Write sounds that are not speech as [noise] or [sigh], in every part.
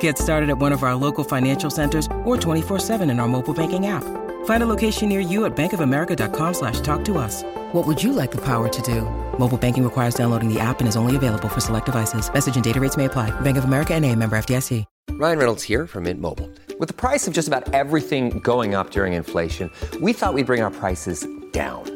Get started at one of our local financial centers or 24-7 in our mobile banking app. Find a location near you at bankofamerica.com slash talk to us. What would you like the power to do? Mobile banking requires downloading the app and is only available for select devices. Message and data rates may apply. Bank of America and a member FDIC. Ryan Reynolds here from Mint Mobile. With the price of just about everything going up during inflation, we thought we'd bring our prices down.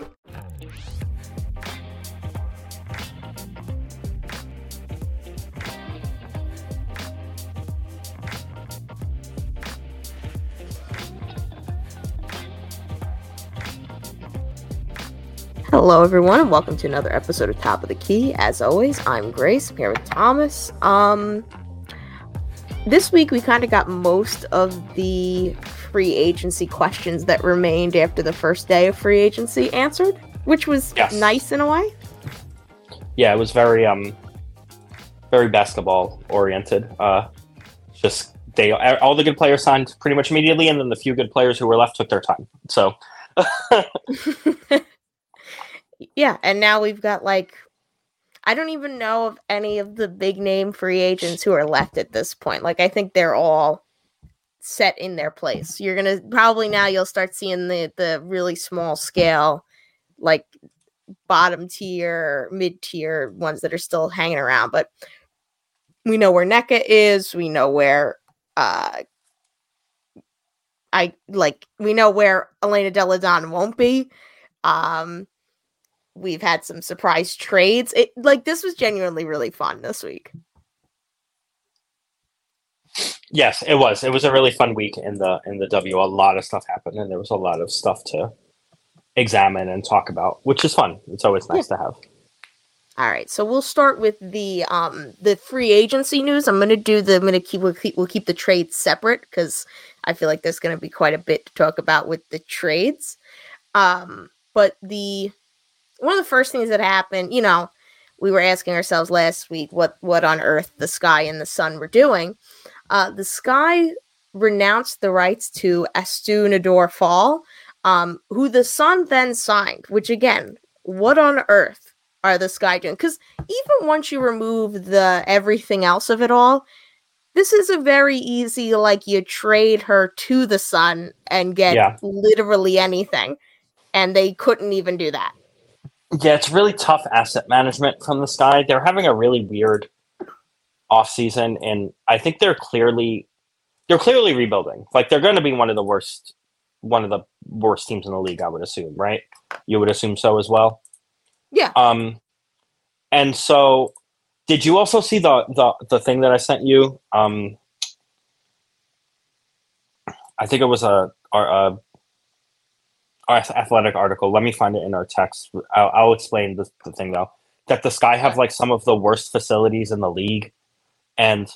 Hello, everyone, and welcome to another episode of Top of the Key. As always, I'm Grace. I'm here with Thomas. Um, this week we kind of got most of the free agency questions that remained after the first day of free agency answered, which was Yes. nice in a way. yeah, it was very um very basketball oriented. Uh, just they all the good players signed pretty much immediately, and then the few good players who were left took their time. So [laughs] [laughs] yeah, and now we've got like I don't even know of any of the big name free agents who are left at this point. Like I think they're all set in their place. You're gonna probably now you'll start seeing the the really small scale, like bottom tier, mid tier ones that are still hanging around. But we know where Nneka is. We know where uh I like we know where Elena Delle Donne won't be. Um we've had some surprise trades. It like this was genuinely really fun this week. yes, it was. It was a really fun week in the in the W. A lot of stuff happened, and there was a lot of stuff to examine and talk about, which is fun. It's always nice to have. All right, so we'll start with the um the free agency news. I'm gonna do the I'm gonna keep we'll keep, we'll keep the trades separate because I feel like there's gonna be quite a bit to talk about with the trades. Um, but the one of the first things that happened, you know, we were asking ourselves last week what what on earth the sky and the sun were doing. Uh, the sky renounced the rights to Astou Ndour-Fall, um, who the sun then signed. Which again, what on earth? are the sky doing because even once you remove the everything else of it all this is a very easy like you trade her to the sun and get Yeah. literally anything and they couldn't even do that Yeah, it's really tough asset management from the sky. They're having a really weird off season, and I think they're clearly they're clearly rebuilding. Like they're going to be one of the worst one of the worst teams in the league. I would assume, right? You would assume so as well. yeah Um, and so, did you also see the the the thing that I sent you? Um, I think it was a a, athletic article. Let me find it in our text. I'll, I'll explain the, the thing though. That the Sky have like some of the worst facilities in the league, and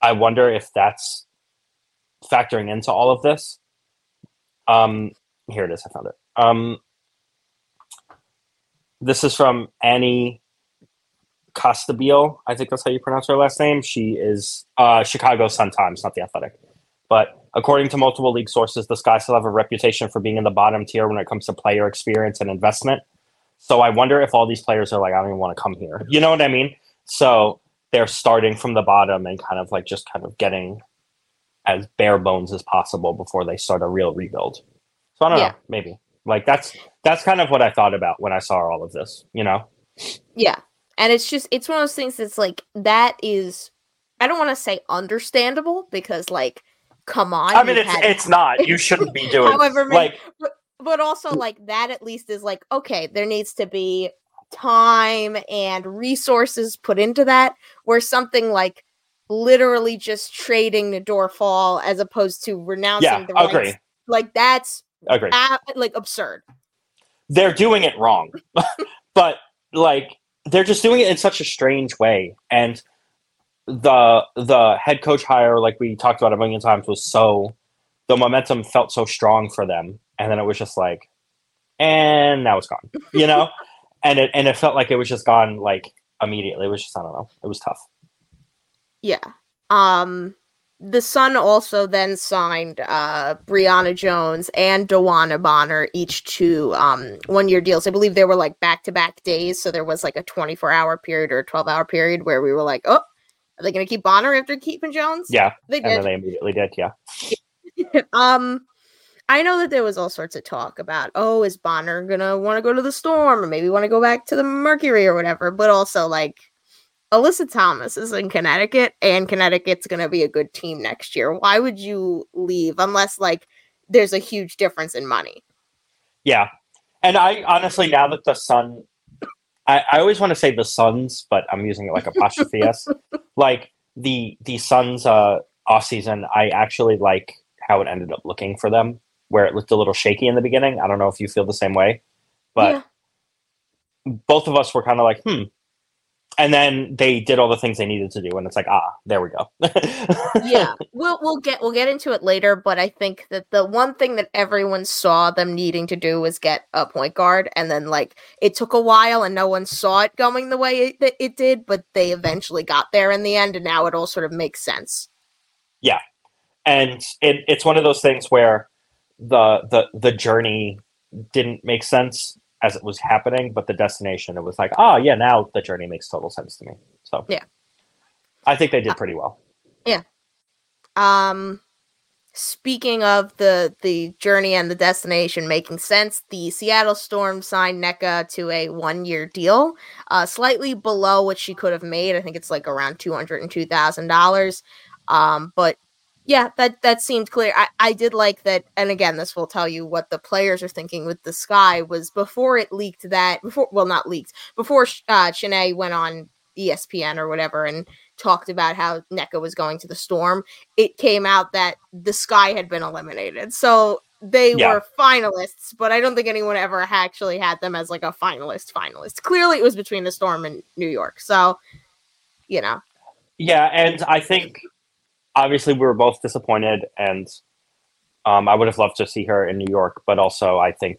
I wonder if that's factoring into all of this. Um, here it is. I found it. Um, this is from Annie Costabile. I think that's how you pronounce her last name. She is uh, Chicago Sun Times, not the Athletic. But according to multiple league sources, the Sky still have a reputation for being in the bottom tier when it comes to player experience and investment. So I wonder if all these players are like, I don't even want to come here. You know what I mean? So they're starting from the bottom and kind of like just kind of getting as bare bones as possible before they start a real rebuild. So I don't Yeah. know, maybe. Like that's that's kind of what I thought about when I saw all of this, you know? Yeah. And it's just it's one of those things that's like that is I don't want to say understandable because like come on. I mean it's had- it's not. You [laughs] shouldn't be doing However like but, but also mm. like that at least is like okay, there needs to be time and resources put into that where something like literally just trading the door fall as opposed to renouncing Yeah, the rights, agree. like that's agree. a- like absurd. they're doing it wrong. [laughs] but like they're just doing it in such a strange way. And the the head coach hire, like we talked about a million times, was so the momentum felt so strong for them. And then it was just like, and now it's gone. You know? [laughs] and it and it felt like it was just gone like immediately. It was just I don't know. It was tough. Yeah. Um the Sun also then signed uh Brionna Jones and DeWanna Bonner each to um one year deals. I believe they were like back to back days, so there was like a 24 hour period or a 12 hour period where we were like, oh, are they gonna keep Bonner after keeping Jones? Yeah. They And then did. they immediately did, yeah. [laughs] um I know that there was all sorts of talk about, oh, is Bonner gonna want to go to the Storm or maybe want to go back to the Mercury or whatever, but also like Alyssa Thomas is in Connecticut and Connecticut's gonna be a good team next year. Why would you leave unless like there's a huge difference in money? Yeah. And I honestly, now that the sun, I, I always want to say the Suns, but I'm using it like apostrophe S. [laughs] Like the the Suns uh, off season, I actually like how it ended up looking for them, where it looked a little shaky in the beginning. I don't know if you feel the same way, but Yeah. both of us were kind of like, hmm. And then they did all the things they needed to do, and it's like, ah, there we go. [laughs] yeah we'll we'll get we'll get into it later but i think that the one thing that everyone saw them needing to do was get a point guard and then like it took a while and no one saw it going the way it, that it did but they eventually got there in the end and now it all sort of makes sense Yeah. and it, it's one of those things where the the the journey didn't make sense as it was happening, but the destination it was like, oh yeah, now the journey makes total sense to me. So Yeah. I think they did pretty well. Yeah. Um speaking of the the journey and the destination making sense the seattle storm signed Nneka to a one year deal uh slightly below what she could have made i think it's like around $202000 um but yeah that that seemed clear. I, I did like that and again this will tell you what the players are thinking with the sky was before it leaked that before well not leaked before uh Shanae went on espn or whatever and talked about how Nneka was going to the storm it came out that the sky had been eliminated. So they Yeah. were finalists but i don't think anyone ever actually had them as like a finalist finalist. Clearly it was between the storm and new york so you know. Yeah, and I think obviously we were both disappointed, and um, I would have loved to see her in New York, but also I think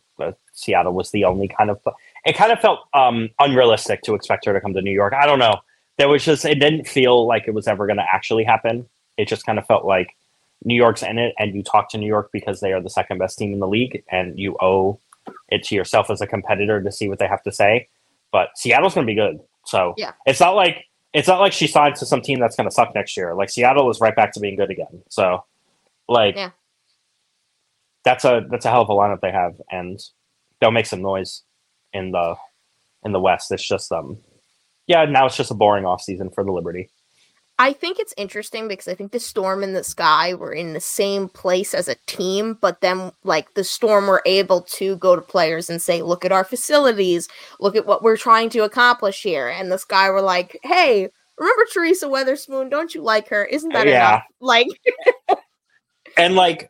Seattle was the only kind of. It kind of felt um, unrealistic to expect her to come to New York. I don't know. There was just it didn't feel like it was ever going to actually happen. It just kind of felt like New York's in it, and you talk to New York because they are the second best team in the league, and you owe it to yourself as a competitor to see what they have to say. But Seattle's going to be good, so Yeah. it's not like it's not like she signed to some team that's going to suck next year. Like Seattle is right back to being good again. So, like, Yeah. that's a that's a hell of a lineup they have, and they'll make some noise in the in the West. It's just um, yeah. Now it's just a boring off season for the Liberty. I think it's interesting because I think the Storm and the Sky were in the same place as a team, but then like the Storm were able to go to players and say, "Look at our facilities, look at what we're trying to accomplish here," and the Sky were like, "Hey." Remember Teresa Weatherspoon? Don't you like her? Isn't that Yeah. enough? Like, [laughs] and like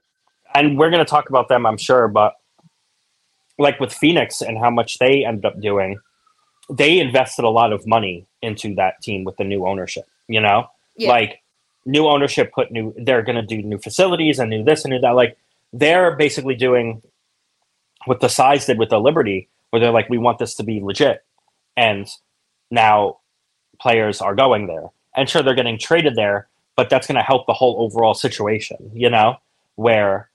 and we're going to talk about them i'm sure but like with phoenix and how much they ended up doing they invested a lot of money into that team with the new ownership you know Yeah. like new ownership put new they're going to do new facilities and new this and new that like they're basically doing what the size did with the liberty where they're like, we want this to be legit, and now players are going there, and sure they're getting traded there, but that's going to help the whole overall situation, you know, where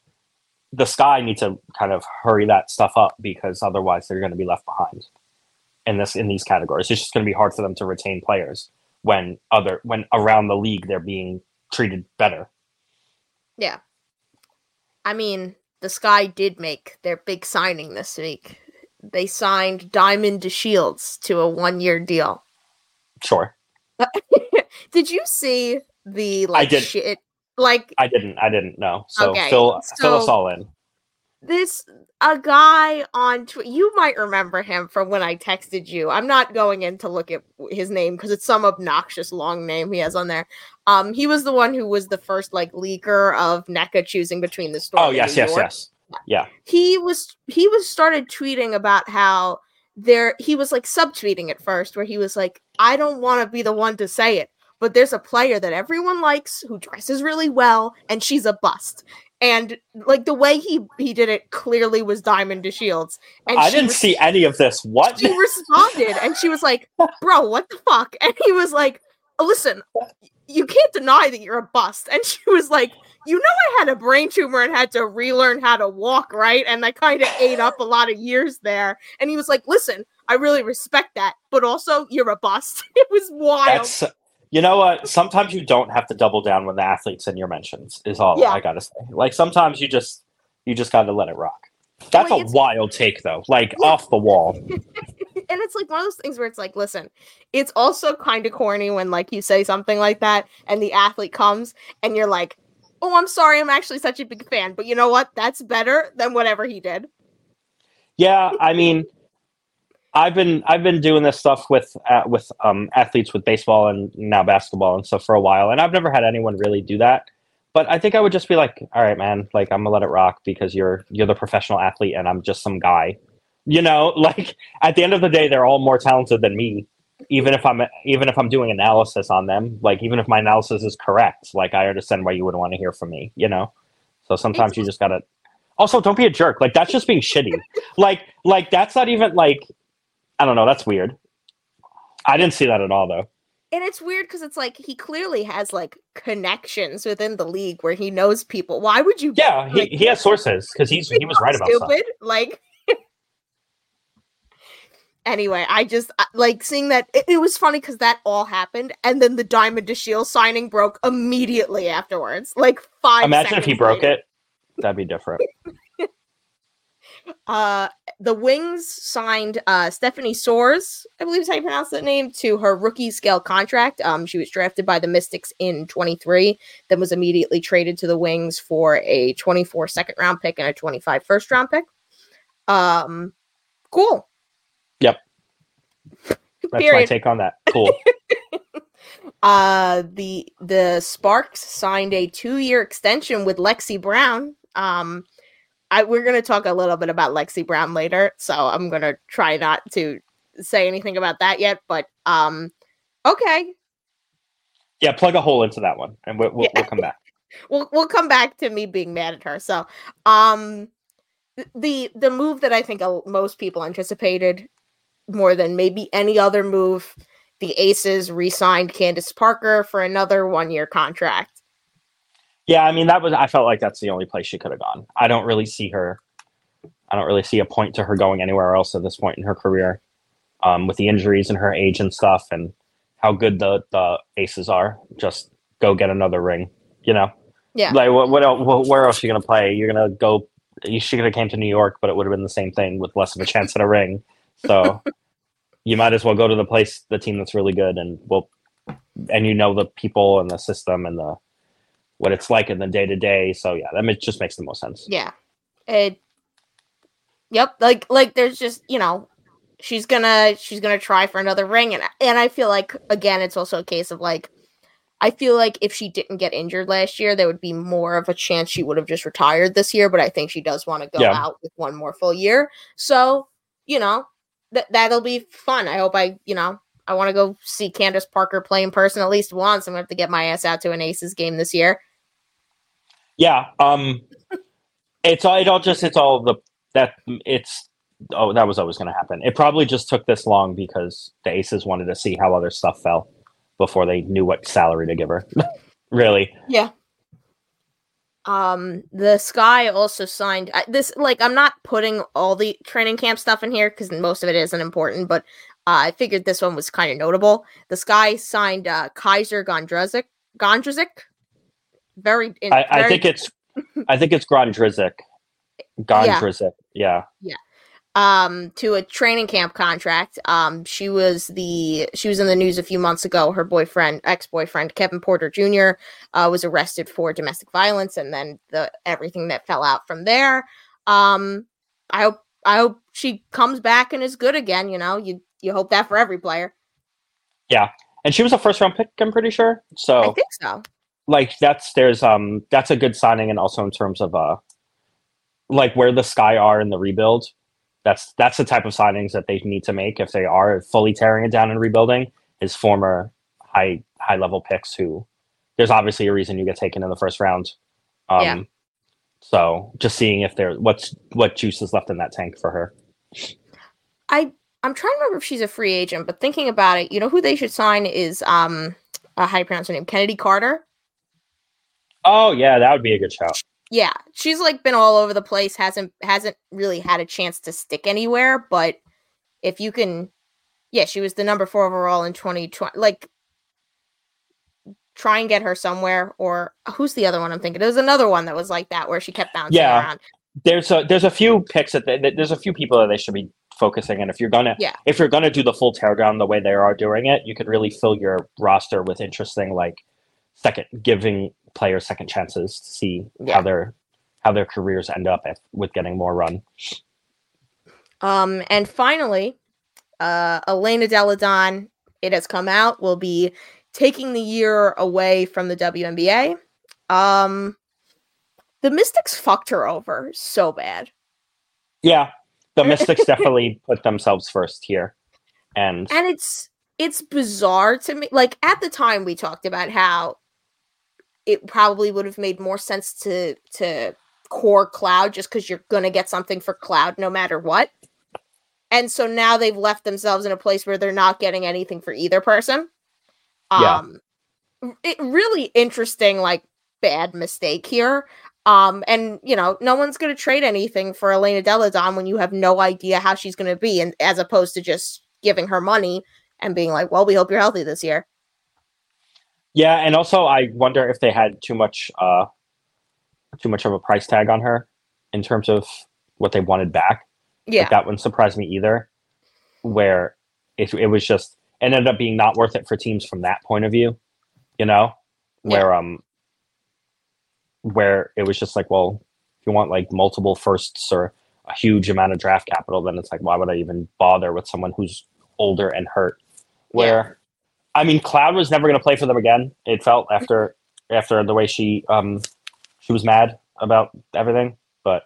the Sky need to kind of hurry that stuff up because otherwise they're going to be left behind in this in these categories. It's just going to be hard for them to retain players when other when around the league they're being treated better. Yeah. I mean, the Sky did make their big signing this week. They signed Diamond DeShields to a one-year deal. Sure. [laughs] did you see the like I did. shit like I didn't. I didn't know. So Okay, fill fill us all in. This a guy on Twitter you might remember him from when i texted you i'm not going in to look at his name because it's some obnoxious long name he has on there um he was the one who was the first like leaker of Nneka choosing between the storm Oh yes, yes, yes. Yeah. he was he was started tweeting about how there he was like subtweeting at first where he was like i don't want to be the one to say it but there's a player that everyone likes who dresses really well and she's a bust and like the way he he did it clearly was diamond deshields and I didn't res- see any of this. What? she responded and she was like bro what the fuck? And he was like listen you can't deny that you're a bust. And she was like you know i had a brain tumor and had to relearn how to walk right? And i kind of ate up a lot of years there. And he was like listen i really respect that but also you're a bust. [laughs] It was wild. That's you know what? Sometimes you don't have to double down when the athletes in your mentions is all Yeah. I gotta say. Like sometimes you just you just gotta let it rock. That's a wild take though. Like Yeah. off the wall. [laughs] and it's like one of those things where it's like listen it's also kind of corny when like you say something like that and the athlete comes and you're like oh i'm sorry i'm actually such a big fan but you know what that's better than whatever he did Yeah, I mean, I've been I've been doing this stuff with uh, with um, athletes with baseball and now basketball and stuff for a while, and I've never had anyone really do that. But I think I would just be like, all right, man, like I'm gonna let it rock because you're you're the professional athlete and I'm just some guy. You know, [laughs] like at the end of the day, they're all more talented than me. Even if I'm even if I'm doing analysis on them, like even if my analysis is correct, like I understand why you would want to hear from me. You know, so sometimes you just gotta. Also, don't be a jerk. Like that's just being shitty. Like like that's not even like I don't know. That's weird. I didn't see that at all though. and it's weird because it's like he clearly has like connections within the league where he knows people why would you Yeah, he, like, he has sources because he's he was right about stuff. stupid like [laughs] anyway i just like seeing that it, it was funny because that all happened and then the diamond to shield signing broke immediately afterwards like five Imagine if he seconds broke it. That'd be different. [laughs] uh the wings signed uh stephanie soares i believe is how you pronounce that name to her rookie scale contract um she was drafted by the mystics in 23 then was immediately traded to the wings for a 24 second round pick and a 25 first round pick um cool Yep. That's my take on that. [laughs] Cool. Uh, the the Sparks signed a two year extension with Lexie Brown. Um, I we're gonna talk a little bit about Lexie Brown later, so I'm gonna try not to say anything about that yet. But um, okay, yeah, plug a hole into that one, and we'll, we'll, Yeah. we'll come back. [laughs] we'll we'll come back to me being mad at her. So, um, the the move that I think most people anticipated more than maybe any other move, the Aces re-signed Candace Parker for another one year contract. Yeah, I mean that was. I felt like that's the only place she could have gone. I don't really see her. I don't really see a point to her going anywhere else at this point in her career, um, with the injuries and her age and stuff, and how good the the Aces are. Just go get another ring. You know, Yeah. like what what else, wh- where else are you gonna play? You're gonna go. You should have came to New York, but it would have been the same thing with less of a chance at a ring. So [laughs] you might as well go to the place, the team that's really good, and will, and you know the people and the system and the what it's like in the day to day. So yeah, that just makes the most sense. Yeah. It Yep, like like there's just, you know, she's gonna she's gonna try for another ring and and I feel like again it's also a case of like I feel like if she didn't get injured last year, there would be more of a chance she would have just retired this year, but I think she does want to go Yeah. out with one more full year. So, you know, that that'll be fun. I hope I, you know, I want to go see Candace Parker play in person at least once. I'm gonna have to get my ass out to an Aces game this year. Yeah, um, it's all it all just it's all the that it's oh that was always going to happen. It probably just took this long because the Aces wanted to see how other stuff fell before they knew what salary to give her. [laughs] really. Yeah. Um, the Sky also signed this. Like, I'm not putting all the training camp stuff in here because most of it isn't important, but uh, I figured this one was kind of notable. The Sky signed uh, Kysre Gondrezick. Gondrezick. Very, in, I, I very- think it's [laughs] I think it's Gondrizik. Gondrizik. Yeah. Yeah. Um to a training camp contract. Um she was the she was in the news a few months ago. Her boyfriend, ex-boyfriend Kevin Porter Jr. Uh, was arrested for domestic violence and then the everything that fell out from there. Um I hope I hope she comes back and is good again, you know. You you hope that for every player. Yeah, and she was a first round pick, I'm pretty sure. So I think so. Like that's there's um that's a good signing and also in terms of uh like where the sky are in the rebuild that's that's the type of signings that they need to make if they are fully tearing it down and rebuilding is former high high level picks who there's obviously a reason you get taken in the first round um Yeah. so just seeing if there what's what juice is left in that tank for her I I'm trying to remember if she's a free agent, but thinking about it, you know who they should sign is um uh, how do you pronounce her name? Kennedy Carter. Oh yeah that would be a good shout yeah she's like been all over the place hasn't hasn't really had a chance to stick anywhere but if you can yeah she was the number four overall in 2020 like try and get her somewhere or uh, who's the other one i'm thinking there's another one that was like that where she kept bouncing Yeah. around there's a there's a few picks that they, that- there's a few people that they should be focusing and if you're gonna Yeah. if you're gonna do the full teardown the way they are doing it you could really fill your roster with interesting like second giving players second chances to see Yeah. how their how their careers end up if, with getting more run um and finally uh elena delle donne it has come out will be taking the year away from the WNBA. Um the Mystics fucked her over so bad. yeah the [laughs] mystics definitely put themselves first here and and it's it's bizarre to me like at the time we talked about how it probably would have made more sense to to core cloud just because you're gonna get something for cloud no matter what. And so now they've left themselves in a place where they're not getting anything for either person. Yeah. um it really interesting like bad mistake here. Um and you know no one's going to trade anything for Elena Delle Donne when you have no idea how she's going to be and as opposed to just giving her money and being like well we hope you're healthy this year Yeah, and also I wonder if they had too much uh too much of a price tag on her in terms of what they wanted back. yeah Like that wouldn't surprise me either. Where it it was just it ended up being not worth it for teams from that point of view, you know? Where um where it was just like, well, if you want like multiple firsts or a huge amount of draft capital, then it's like why would I even bother with someone who's older and hurt? Where I mean, Cloud was never going to play for them again. It felt after after the way she um she was mad about everything, but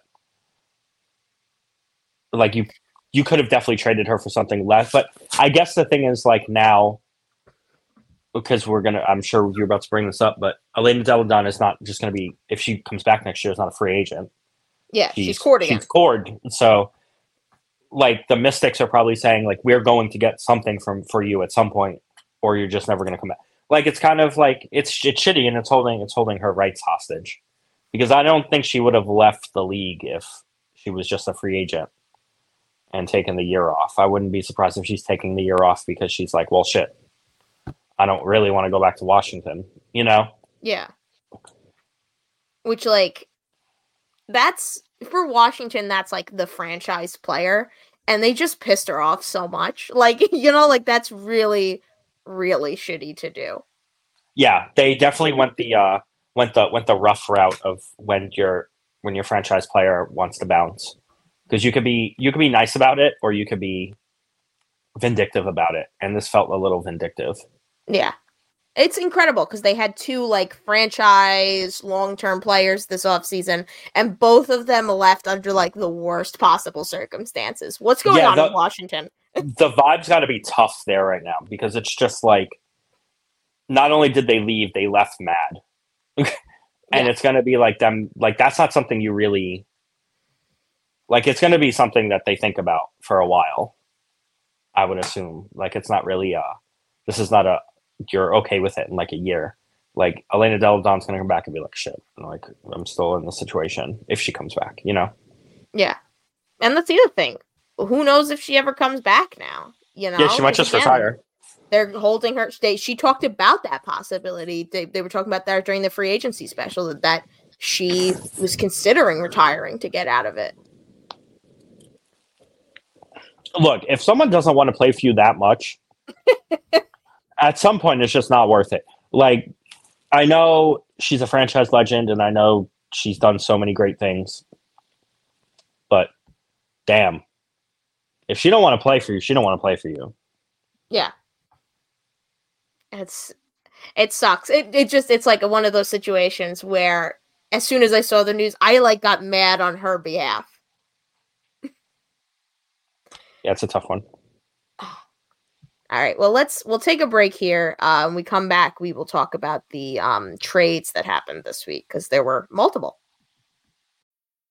like you you could have definitely traded her for something less. But I guess the thing is like now because we're gonna I'm sure you're about to bring this up, but Elena Delle Donne is not just gonna be if she comes back next year, is not a free agent yeah she's, court again She's cored. So like the Mystics are probably saying like we're going to get something from for you at some point, or you're just never going to come back. Like it's kind of like it's it's shitty and it's holding it's holding her rights hostage because I don't think she would have left the league if she was just a free agent and taken the year off. I wouldn't be surprised if she's taking the year off because she's like, well, shit, I don't really want to go back to Washington. You know? Yeah. Which like that's for Washington that's like the franchise player and they just pissed her off so much. Like, [laughs] you know, like that's really really shitty to do. Yeah, they definitely went the [laughs] uh went the went the rough route of when your when your franchise player wants to bounce. Because you could be you could be nice about it or you could be vindictive about it. And this felt a little vindictive. Yeah. It's incredible because they had two like franchise long-term players this offseason and both of them left under like the worst possible circumstances. What's going Yeah, on the- in Washington? The vibe's got to be tough there right now because it's just like not only did they leave, they left mad. [laughs] and Yeah. it's going to be like them like that's not something you really Like it's going to be something that they think about for a while. I would assume. Like it's not really uh this is not a you're okay with it in like a year. Like Elena going to come back and be like shit. Like I'm still in the situation if she comes back, you know. Yeah. And that's the other thing. Who knows if she ever comes back now? You know? Yeah, she might just retire. They're holding her. They, she talked about that possibility. They, they were talking about that during the free agency special that, that she was considering retiring to get out of it. Look, if someone doesn't want to play for you that much, [laughs] at some point it's just not worth it. Like I know she's a franchise legend and I know she's done so many great things. But damn. If she don't want to play for you, she don't want to play for you. Yeah. It's it sucks. It it just it's like one of those situations where as soon as I saw the news, I like got mad on her behalf. Yeah, it's a tough one. [sighs] All right. Well, let's we'll take a break here. Uh, when we come back, we will talk about the um, trades that happened this week because there were multiple.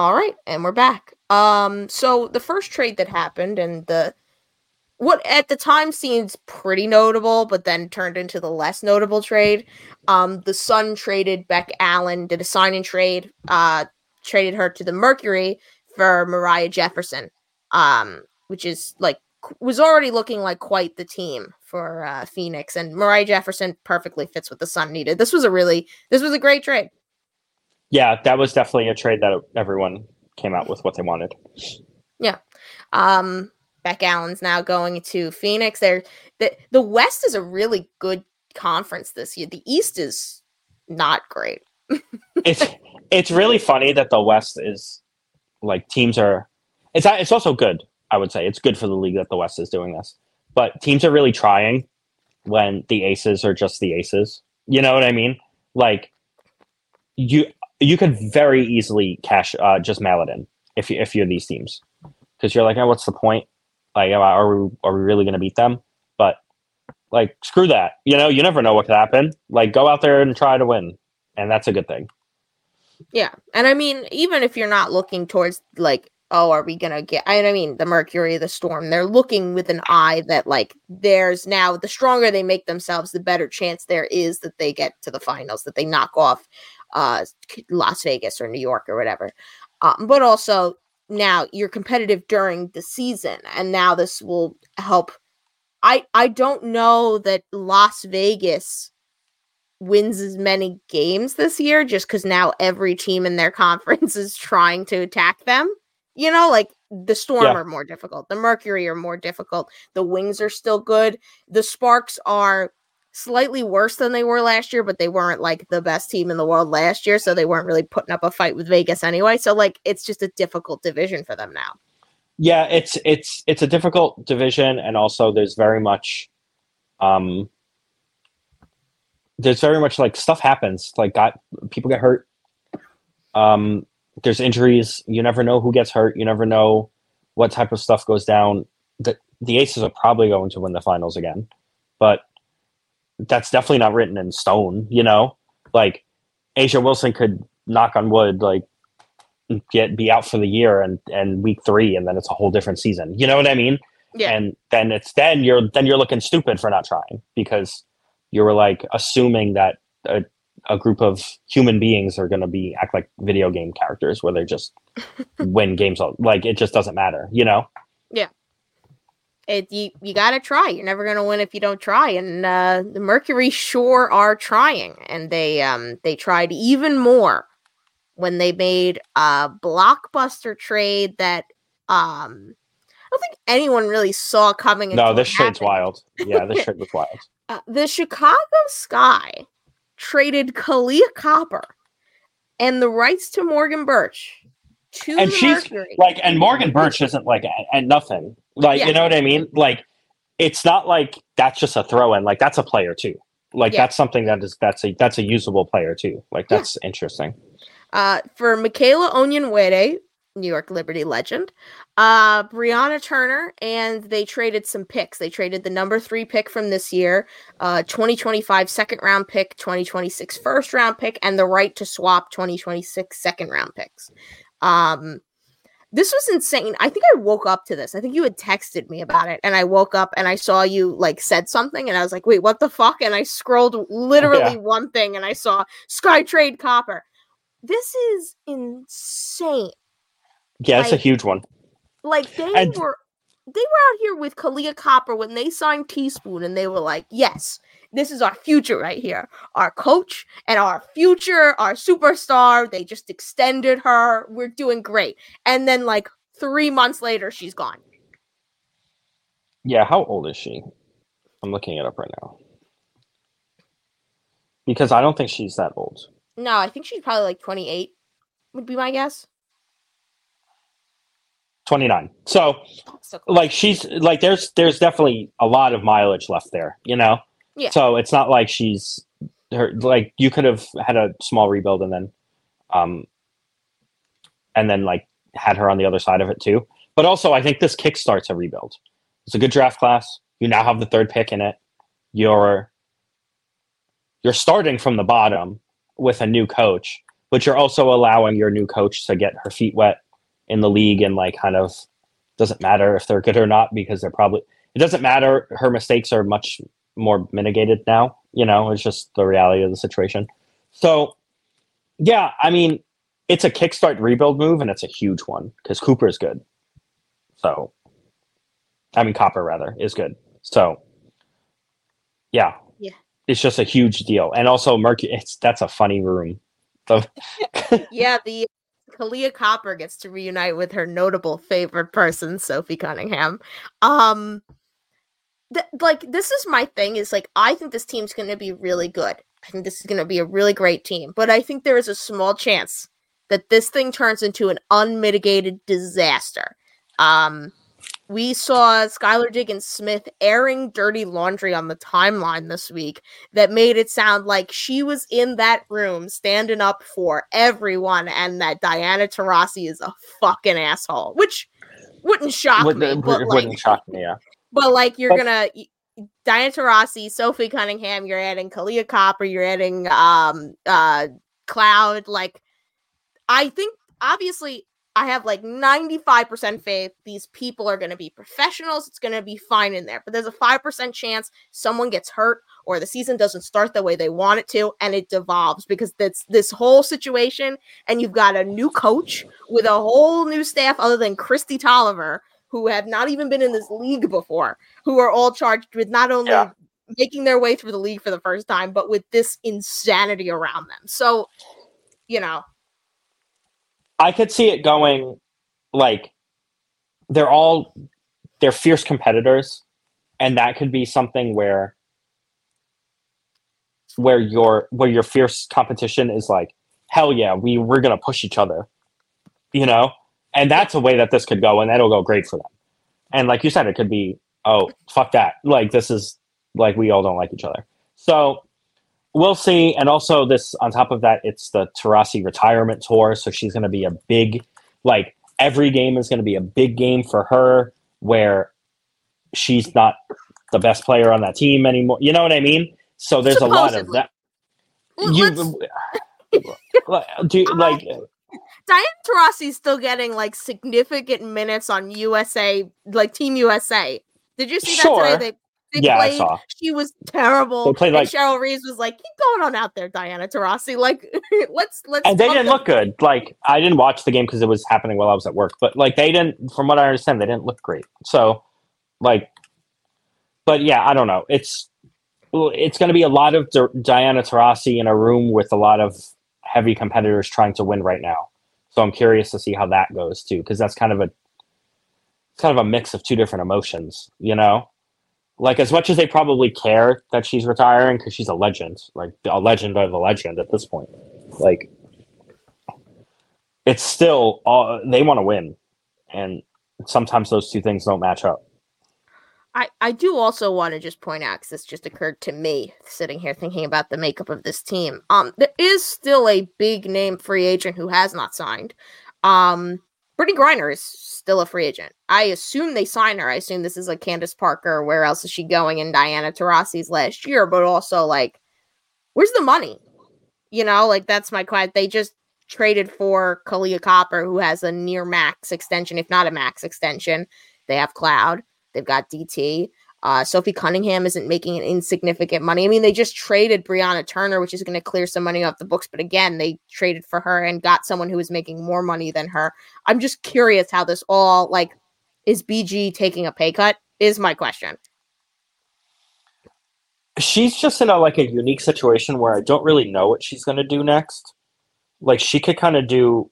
All right, and we're back. Um, so the first trade that happened, and the what at the time seems pretty notable, but then turned into the less notable trade. Um, the Sun traded Bec Allen, did a sign and trade, uh, traded her to the Mercury for Moriah Jefferson, um, which is like was already looking like quite the team for uh, Phoenix, and Moriah Jefferson perfectly fits what the Sun needed. This was a really this was a great trade. Yeah, that was definitely a trade that everyone came out with what they wanted. Yeah. Um Bec Allen's now going to Phoenix. There the the West is a really good conference this year. The East is not great. [laughs] it's it's really funny that the West is like teams are it's it's also good, I would say. It's good for the league that the West is doing this. But teams are really trying when the aces are just the aces. You know what I mean? Like you you could very easily cash uh, just mail it in if you if you're these teams because you're like, oh, what's the point? Like, are we are we really going to beat them? But like, screw that. You know, you never know what could happen. Like, go out there and try to win, and that's a good thing. Yeah, and I mean, even if you're not looking towards like, oh, are we gonna get? I mean, the Mercury, the Storm, they're looking with an eye that like, there's now the stronger they make themselves, the better chance there is that they get to the finals, that they knock off uh Las Vegas or New York or whatever. Um, but also now you're competitive during the season and now this will help I I don't know that Las Vegas wins as many games this year just cuz now every team in their [laughs] conference is trying to attack them. You know, like the Storm Yeah. are more difficult. The Mercury are more difficult. The Wings are still good. The Sparks are slightly worse than they were last year, but they weren't like the best team in the world last year, so they weren't really putting up a fight with Vegas anyway. So like it's just a difficult division for them now. Yeah, it's it's it's a difficult division, and also there's very much, um, there's very much like stuff happens. Like, got people get hurt. Um, there's injuries. You never know who gets hurt. You never know what type of stuff goes down. The the Aces are probably going to win the finals again, but that's definitely not written in stone. You know, like A'ja Wilson could knock on wood, like get be out for the year and and week three, and then it's a whole different season. You know what I mean? Yeah. And then it's then you're then you're looking stupid for not trying because you were like assuming that a, a group of human beings are going to be act like video game characters where they just [laughs] win games all like it just doesn't matter you know It you you gotta try. You're never gonna win if you don't try. And uh the Mercury sure are trying. And they um they tried even more when they made a blockbuster trade that um I don't think anyone really saw coming no this trade's wild yeah this [laughs] trade was wild Uh, the Chicago Sky traded Kahleah Copper and the rights to Morgan Bertsch to and she's Mercury. like, and Morgan Bertsch isn't like at nothing. Like, Yeah. you know what I mean? Like, it's not like that's just a throw in. Like, that's a player too. Like, Yeah. that's something that is that's a that's a usable player too. Like, Yeah. that's interesting. Uh, for Michaela Onyenwere, New York Liberty legend, uh, Brianna Turner, and they traded some picks. They traded the number three pick from this year, uh, 2025 second round pick, 2026 first round pick, and the right to swap 2026 second round picks. Um, this was insane. I think I woke up to this. I think you had texted me about it, and I woke up and I saw you like said something, and I was like, "Wait, what the fuck?" And I scrolled literally Yeah. one thing, and I saw Sky Trade Copper. This is insane. Yeah, it's a huge one. Like they And- were, they were out here with Kahleah Copper when they signed Teaspoon, and they were like, "Yes, this is our future right here. Our coach and our future, our superstar. They just extended her. We're doing great." And then like three months later, she's gone. Yeah, how old is she? I'm looking it up right now. Because I don't think she's that old. No, I think she's probably like twenty eight. Would be my guess. 29. So, So cool. like she's like there's there's definitely a lot of mileage left there, you know? Yeah. So, it's not like she's her like you could have had a small rebuild and then um and then like had her on the other side of it too. But also, I think this kickstarts a rebuild. It's a good draft class. You now have the third pick in it. You're you're starting from the bottom with a new coach, but you're also allowing your new coach to get her feet wet in the league and like kind of doesn't matter if they're good or not because they're probably it doesn't matter. Her mistakes are much more mitigated now. You know, it's just the reality of the situation. So, yeah, I mean, it's a kickstart rebuild move and it's a huge one because Cooper is good. So, I mean, Copper rather is good. So, yeah, Yeah. it's just a huge deal. And also, Mercury, it's that's a funny room. So, [laughs] yeah, the Kahleah Copper gets to reunite with her notable favorite person, Sophie Cunningham. Um, th- like this is my thing. Is like I think this team's going to be really good. I think this is going to be a really great team, but I think there is a small chance that this thing turns into an unmitigated disaster. Um, we saw Skylar Diggins Smith airing dirty laundry on the timeline this week that made it sound like she was in that room standing up for everyone and that Diana Taurasi is a fucking asshole, which wouldn't shock would, me. But like, wouldn't shock me. Yeah. But like you're gonna Diana Taurasi, Sophie Cunningham, you're adding Kahleah Copper, you're adding um uh Cloud. Like I think obviously I have like 95% faith these people are going to be professionals. It's going to be fine in there. But there's a 5% chance someone gets hurt or the season doesn't start the way they want it to and it devolves because that's this whole situation and you've got a new coach with a whole new staff other than Kristi Toliver who have not even been in this league before, who are all charged with not only Yeah. making their way through the league for the first time, but with this insanity around them. So, you know, I could see it going like they're all they're fierce competitors and that could be something where where your where your fierce competition is like hell yeah we we're going to push each other you know and that's a way that this could go and that'll go great for them and like you said it could be oh fuck that like this is like we all don't like each other so we'll see. And also, this on top of that, it's the Taurasi retirement tour, so she's going to be a big, like every game is going to be a big game for her, where she's not the best player on that team anymore. You know what I mean? So there's a lot of that. Well, You [laughs] do you- like Diana Taurasi's still getting like significant minutes on USA, like Team USA. Did you see that today? They, they Yeah, I played, saw. She was terrible. They played, and like- Cheryl Reeves was like, "Keep going on out there, Diana Taurasi. Like, [laughs] let's let's." and they didn't them." look good. Like I didn't watch the game because it was happening while I was at work. But like they didn't, from what I understand, they didn't look great. So, like, but yeah, I don't know. It's it's going to be a lot of Di- Diana Taurasi in a room with a lot of heavy competitors trying to win right now. So I'm curious to see how that goes too, because that's kind of a kind of a mix of two different emotions, you know. Like as much as they probably care that she's retiring because she's a legend, like a legend of a legend at this point. Like it's still uh, they want to win, and sometimes those two things don't match up. I, I do also want to just point out because this just occurred to me sitting here thinking about the makeup of this team. Um, there is still a big name free agent who has not signed. Um, Brittney Griner is still a free agent. I assume they sign her. I assume this is like Candace Parker. Where else is she going in Diana Taurasi's last year? But also like, where's the money? You know, like that's my question. They just traded for Kahleah Copper, who has a near max extension, if not a max extension. They have Cloud. They've got DT. Uh, Sophie Cunningham isn't making an insignificant money. I mean, they just traded Brianna Turner, which is going to clear some money off the books. But again, they traded for her and got someone who is making more money than her. I'm just curious how this all like is BG taking a pay cut? Is my question. She's just in a like a unique situation where I don't really know what she's going to do next. Like she could kind of do.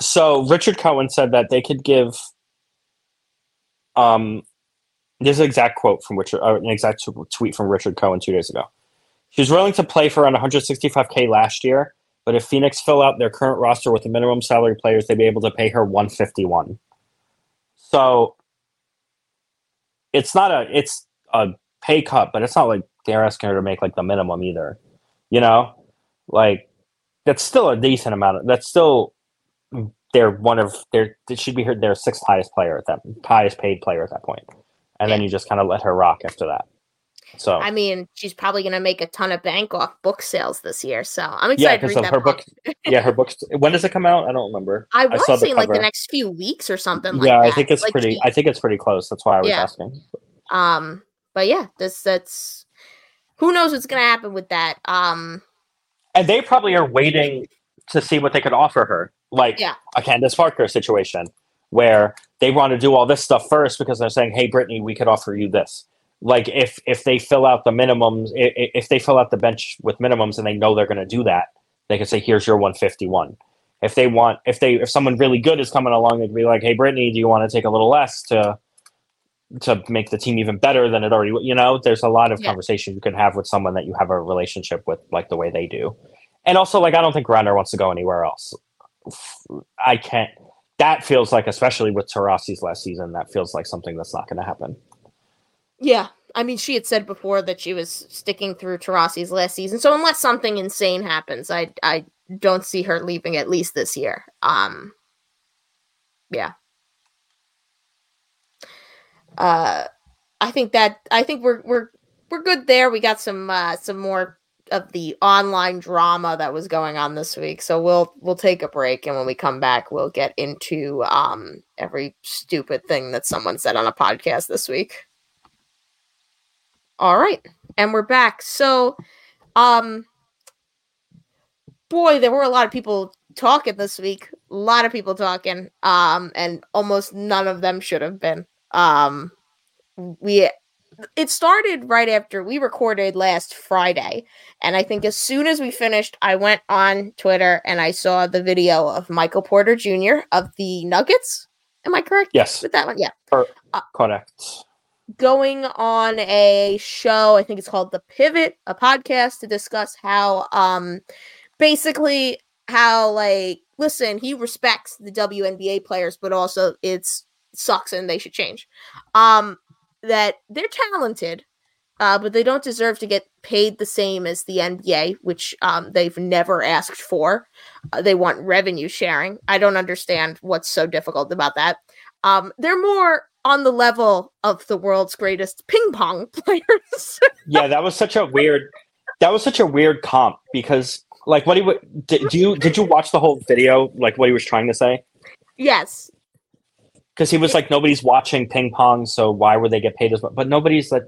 So Richard Cohen said that they could give um, there's an exact quote from Richard, uh, an exact tweet from Richard Cohen two days ago. She was willing to play for around 165k last year, but if Phoenix fill out their current roster with the minimum salary players, they'd be able to pay her 151. So it's not a it's a pay cut, but it's not like they're asking her to make like the minimum either. You know, like that's still a decent amount. Of, that's still they're one of their it should be her their sixth highest player at that highest paid player at that point, and then you just kind of let her rock after that. So I mean, she's probably going to make a ton of bank off book sales this year. So I'm excited yeah, to read her book. yeah, her [laughs] books. When does it come out? I don't remember. I was I saying like the next few weeks or something. yeah, like I think it's like pretty. She, I think it's pretty close. That's why I was yeah. asking. Um, but yeah, this that's who knows what's going to happen with that. Um, and they probably are waiting to see what they could offer her like yeah. a Candace Parker situation where they want to do all this stuff first because they're saying, "Hey, Brittney, we could offer you this." Like if if they fill out the minimums, if, if they fill out the bench with minimums and they know they're going to do that, they can say, "Here's your 151." If they want, if they if someone really good is coming along, they'd be like, "Hey, Brittney, do you want to take a little less to?" to make the team even better than it already you know there's a lot of yeah. conversation you can have with someone that you have a relationship with like the way they do and also like i don't think Griner wants to go anywhere else I can't. That feels like, especially with Taurasi's last season, that feels like something that's not going to happen. Yeah, I mean, she had said before that she was sticking through Taurasi's last season. So unless something insane happens, I I don't see her leaving at least this year. Um, yeah. Uh, I think that I think we're we're we're good there. We got some uh some more of the online drama that was going on this week. So we'll we'll take a break and when we come back we'll get into um every stupid thing that someone said on a podcast this week. All right. And we're back. So um boy, there were a lot of people talking this week. A lot of people talking um and almost none of them should have been. Um we it started right after we recorded last Friday. And I think as soon as we finished, I went on Twitter and I saw the video of Michael Porter Jr. of the Nuggets. Am I correct? Yes. With that one? Yeah. uh, correct. Going on a show, I think it's called The Pivot, a podcast to discuss how um basically how like listen, he respects the WNBA players, but also it's sucks and they should change. Um that they're talented, uh, but they don't deserve to get paid the same as the NBA, which um, they've never asked for. Uh, they want revenue sharing. I don't understand what's so difficult about that. Um, they're more on the level of the world's greatest ping pong [laughs] players. yeah, that was such a weird. That was such a weird comp because, like, what he did you did you watch the whole video? Like, what he was trying to say? Yes, because he was like nobody's watching ping pong, so why would they get paid as much? But nobody's like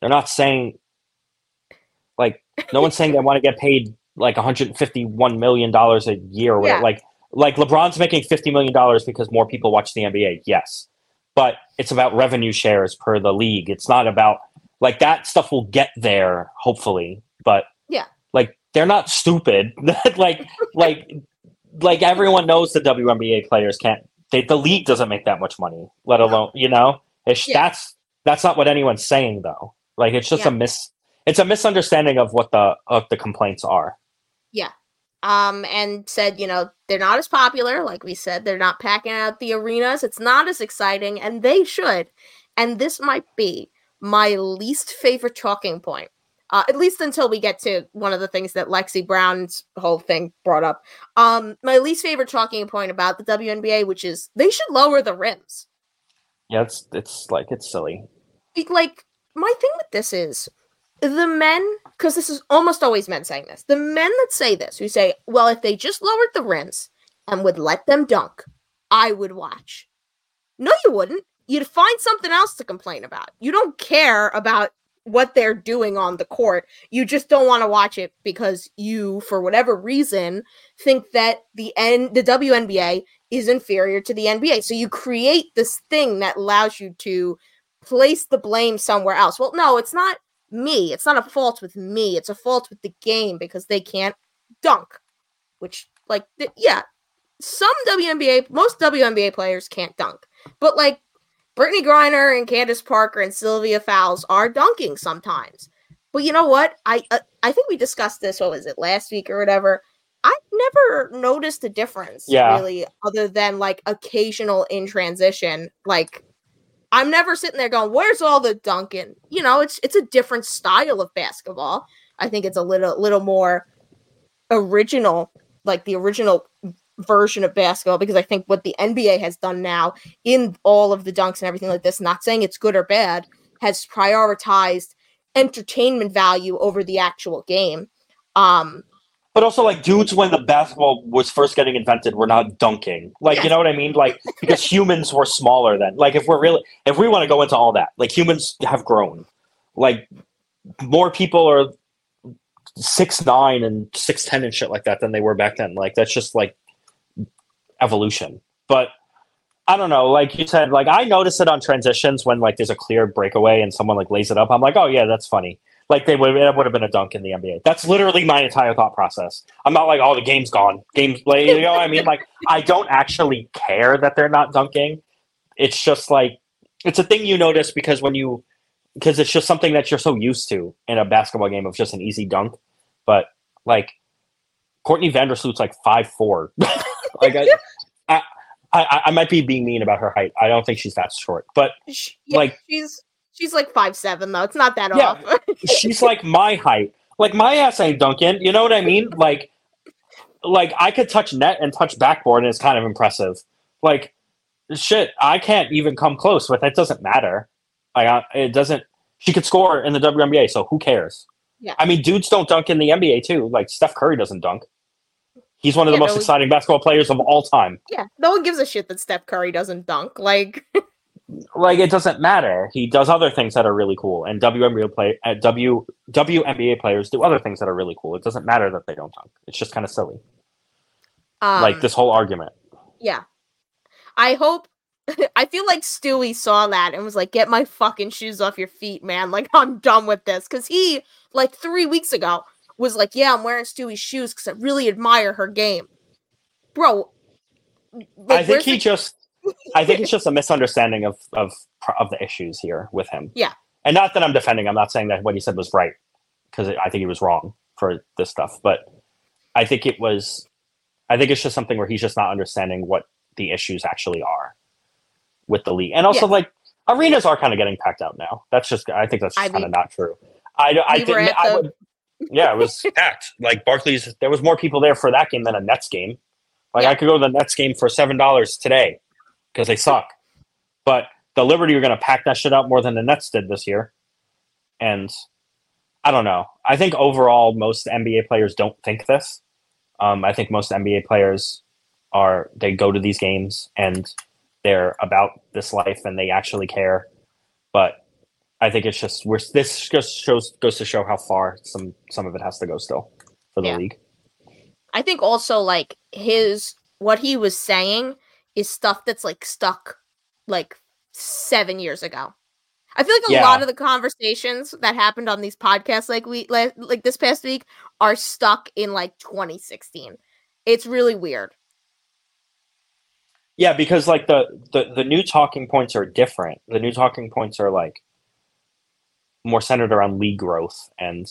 they're not saying like no one's saying they want to get paid like 151 million dollars a year or. Yeah. Like like LeBron's making 50 million dollars because more people watch the NBA. Yes. But it's about revenue shares per the league. It's not about like that stuff will get there hopefully, but yeah. Like they're not stupid. [laughs] like like like everyone knows the WNBA players can't they, the league doesn't make that much money, let alone you know. It's, yeah. That's that's not what anyone's saying though. Like it's just yeah. a mis it's a misunderstanding of what the of the complaints are. Yeah. um, and said, you know, they're not as popular, like we said, they're not packing out the arenas, it's not as exciting, and they should. And this might be my least favorite talking point. Uh, at least until we get to one of the things that Lexie Brown's whole thing brought up. Um, my least favorite talking point about the WNBA, which is they should lower the rims. Yeah, it's it's like it's silly. Like my thing with this is the men, because this is almost always men saying this. The men that say this, who say, "Well, if they just lowered the rims and would let them dunk, I would watch." No, you wouldn't. You'd find something else to complain about. You don't care about what they're doing on the court. You just don't want to watch it because you, for whatever reason, think that the N the WNBA is inferior to the NBA. So you create this thing that allows you to place the blame somewhere else. Well, no, it's not me. It's not a fault with me. It's a fault with the game because they can't dunk. Which, like, th- yeah, some WNBA, most WNBA players can't dunk, but like Brittney Griner and Candace Parker and Sylvia Fowles are dunking sometimes. But you know what? I uh, I think we discussed this. What was it last week or whatever? I never noticed a difference, Yeah. really, other than like occasional in transition. Like, I'm never sitting there going, "Where's all the dunking?" You know, it's it's a different style of basketball. I think it's a little little more original, like the original version of basketball, because I think what the NBA has done now in all of the dunks and everything like this, not saying it's good or bad, has prioritized entertainment value over the actual game. Um, But also, like dudes, when the basketball was first getting invented, were not dunking. Like, you know what I mean? Like [laughs] because humans were smaller then. Like, if we're really, if we want to go into all that, like humans have grown. Like more people are six nine and six ten and shit like that than they were back then. Like that's just like evolution. But I don't know. Like you said, like I notice it on transitions when like there's a clear breakaway and someone like lays it up. I'm like, oh yeah, that's funny. Like they would it would have been a dunk in the NBA. That's literally my entire thought process. I'm not like, oh, the game's gone. Game's like, you know what I mean? Like I don't actually care that they're not dunking. It's just like it's a thing you notice because when you because it's just something that you're so used to in a basketball game of just an easy dunk. But like Courtney Vandersloot's like five four. [laughs] like I, I, I, I might be being mean about her height. I don't think she's that short, but sh- yeah, Like- she's she's like five seven though. It's not that Yeah. off. [laughs] she's like my height. Like my ass ain't dunking. You know what I mean? Like, like I could touch net and touch backboard, and it's kind of impressive. Like, shit, I can't even come close. But that doesn't matter. Like, I, it doesn't. She could score in the WNBA, so who cares? Yeah. I mean, dudes don't dunk in the NBA too. Like Steph Curry doesn't dunk. He's one of the Yeah, most no, exciting basketball players of all time. yeah, no one gives a shit that Steph Curry doesn't dunk. Like, [laughs] like it doesn't matter. He does other things that are really cool, and WNBA play uh, W WNBA players do other things that are really cool. It doesn't matter that they don't dunk. It's just kind of silly. um, like this whole argument. Yeah. I hope [laughs] I feel like Stewie saw that and was like, get my fucking shoes off your feet, man. Like, I'm done with this. Cause he, like three weeks ago, was like, Yeah, I'm wearing Stewie's shoes because I really admire her game. Bro. like, I think he the- just. I think it's [laughs] just a misunderstanding of of of the issues here with him. Yeah. and not that I'm defending. I'm not saying that what he said was right because I think he was wrong for this stuff. But I think it was. I think it's just something where he's just not understanding what the issues actually are with the league, and also Yeah. like arenas are kind of getting packed out now. That's just. I think that's kind of not true. I I we think I would. Yeah, it was packed. Like Barclays, there was more people there for that game than a Nets game. Like Yeah. I could go to the Nets game for seven dollars today because they suck. But the Liberty are going to pack that shit out more than the Nets did this year. And I don't know. I think overall, most NBA players don't think this. Um, I think most NBA players are they go to these games and they're about this life and they actually care. But I think it's just we're this just shows goes to show how far some some of it has to go still for the Yeah. league. I think also like his what he was saying is stuff that's like stuck like seven years ago. I feel like a Yeah. lot of the conversations that happened on these podcasts like we like, like this past week are stuck in like 2016. It's really weird. Yeah, because like the, the the new talking points are different. The new talking points are like more centered around league growth and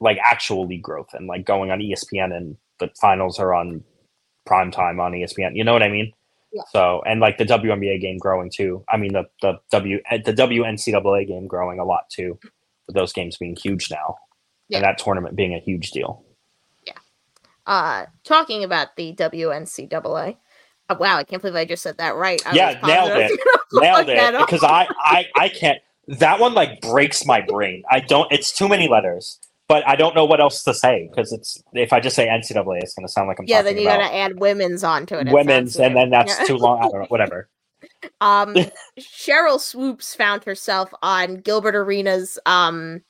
like actual league growth and like going on ESPN and the finals are on prime time on ESPN. You know what I mean? Yeah. So and like the WNBA game growing too. I mean the the W the WNCAA game growing a lot too. With those games being huge now, Yeah. and that tournament being a huge deal. Yeah. Uh, talking about the WNCAA. Oh, wow, I can't believe I just said that right. I yeah, was nailed positive I was it, [laughs] nailed it. Because I I I can't. That one like breaks my brain. I don't. It's too many letters. But I don't know what else to say because it's if I just say NCAA, it's going to sound like I'm yeah, then you about gotta add women's onto it. It women's, and then that's Yeah. too long. I don't know. Whatever. [laughs] Um, [laughs] Sheryl Swoopes found herself on Gilbert Arenas' um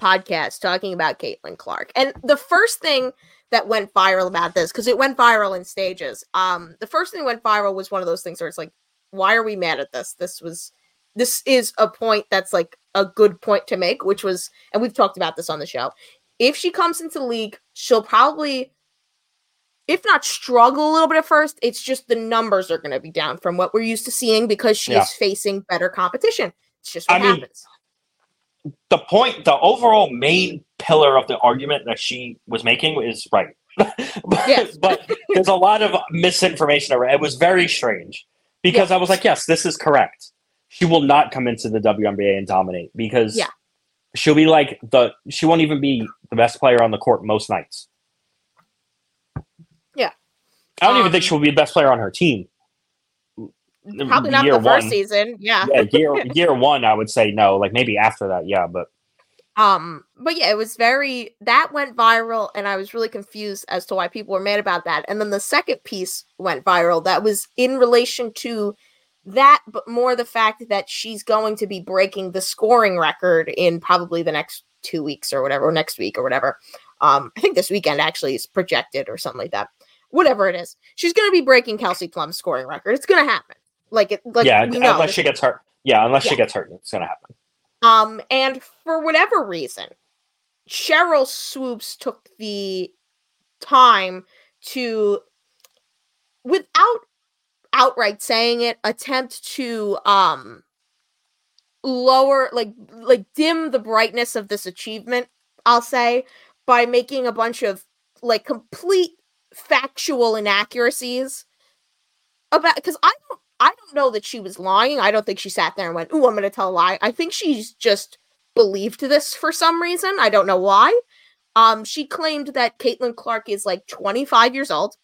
podcast talking about Caitlin Clark, and the first thing that went viral about this because it went viral in stages. Um, the first thing that went viral was one of those things where it's like, why are we mad at this? This was this is a point that's like a good point to make, which was, and we've talked about this on the show. If she comes into the league, she'll probably if not struggle a little bit at first, it's just the numbers are going to be down from what we're used to seeing because she Yeah. is facing better competition. It's just what I mean, the point, the overall main pillar of the argument that she was making is right. [laughs] but, [laughs] but there's a lot of misinformation around. It was very strange because I was like, yes, this is correct. She will not come into the WNBA and dominate because Yeah. she'll be like the she won't even be the best player on the court most nights. Yeah. I don't even Um, think she'll be the best player on her team. Probably not year the first one. season. Yeah. Yeah, year [laughs] year one, I would say no. Like maybe after that, yeah, but Um, but yeah, it was very that went viral, and I was really confused as to why people were mad about that. And then the second piece went viral that was in relation to that, but more the fact that she's going to be breaking the scoring record in probably the next two weeks or whatever, or next week or whatever. Um, I think this weekend actually is projected or something like that. Whatever it is, she's going to be breaking Kelsey Plum's scoring record. It's going to happen. Like it, like yeah, unless she gets hurt. Yeah, unless Yeah. she gets hurt, it's gonna happen. Um, and for whatever reason, Sheryl Swoopes took the time to, without outright saying it, attempt to um lower like like dim the brightness of this achievement, I'll say, by making a bunch of like complete factual inaccuracies about because I don't I don't know that she was lying. I don't think she sat there and went, "Ooh, I'm to tell a lie." I think she's just believed this for some reason. I don't know why. Um, she claimed that Caitlin Clark is like 25 years old,